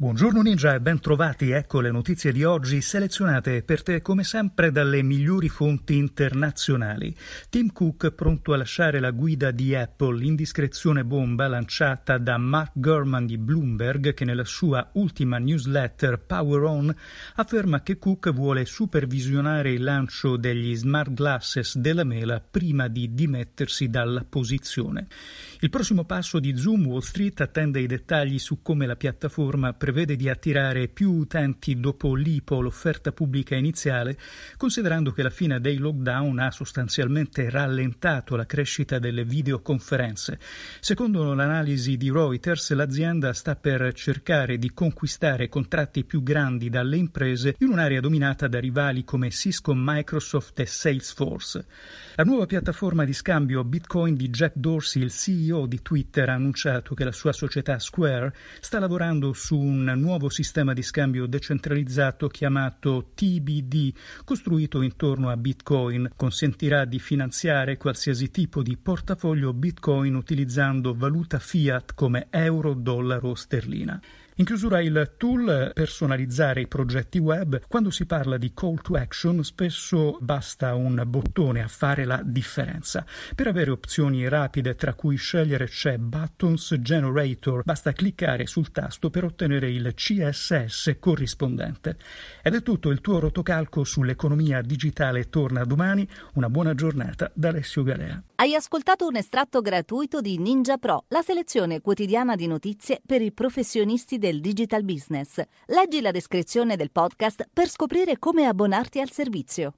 Buongiorno Ninja e ben trovati, ecco le notizie di oggi selezionate per te come sempre dalle migliori fonti internazionali. Tim Cook pronto a lasciare la guida di Apple, indiscrezione bomba lanciata da Mark Gurman di Bloomberg che nella sua ultima newsletter Power On afferma che Cook vuole supervisionare il lancio degli smart glasses della mela prima di dimettersi dalla posizione. Il prossimo passo di Zoom Wall Street attende i dettagli su come la piattaforma prevede di attirare più utenti dopo l'IPO, l'offerta pubblica iniziale, considerando che la fine dei lockdown ha sostanzialmente rallentato la crescita delle videoconferenze. Secondo l'analisi di Reuters, l'azienda sta per cercare di conquistare contratti più grandi dalle imprese in un'area dominata da rivali come Cisco, Microsoft e Salesforce. La nuova piattaforma di scambio Bitcoin di Jack Dorsey, il CEO di Twitter, ha annunciato che la sua società Square sta lavorando su un un nuovo sistema di scambio decentralizzato chiamato TBD, costruito intorno a Bitcoin. Consentirà di finanziare qualsiasi tipo di portafoglio Bitcoin utilizzando valuta fiat come euro, dollaro o sterlina. In chiusura il tool personalizzare i progetti web. Quando si parla di call to action spesso basta un bottone a fare la differenza. Per avere opzioni rapide tra cui scegliere c'è Buttons Generator. Basta cliccare sul tasto per ottenere il CSS corrispondente. Ed è tutto il tuo rotocalco sull'economia digitale torna domani. Una buona giornata da Alessio Galea. Hai ascoltato un estratto gratuito di Ninja Pro, la selezione quotidiana di notizie per i professionisti del digital business. Leggi la descrizione del podcast per scoprire come abbonarti al servizio.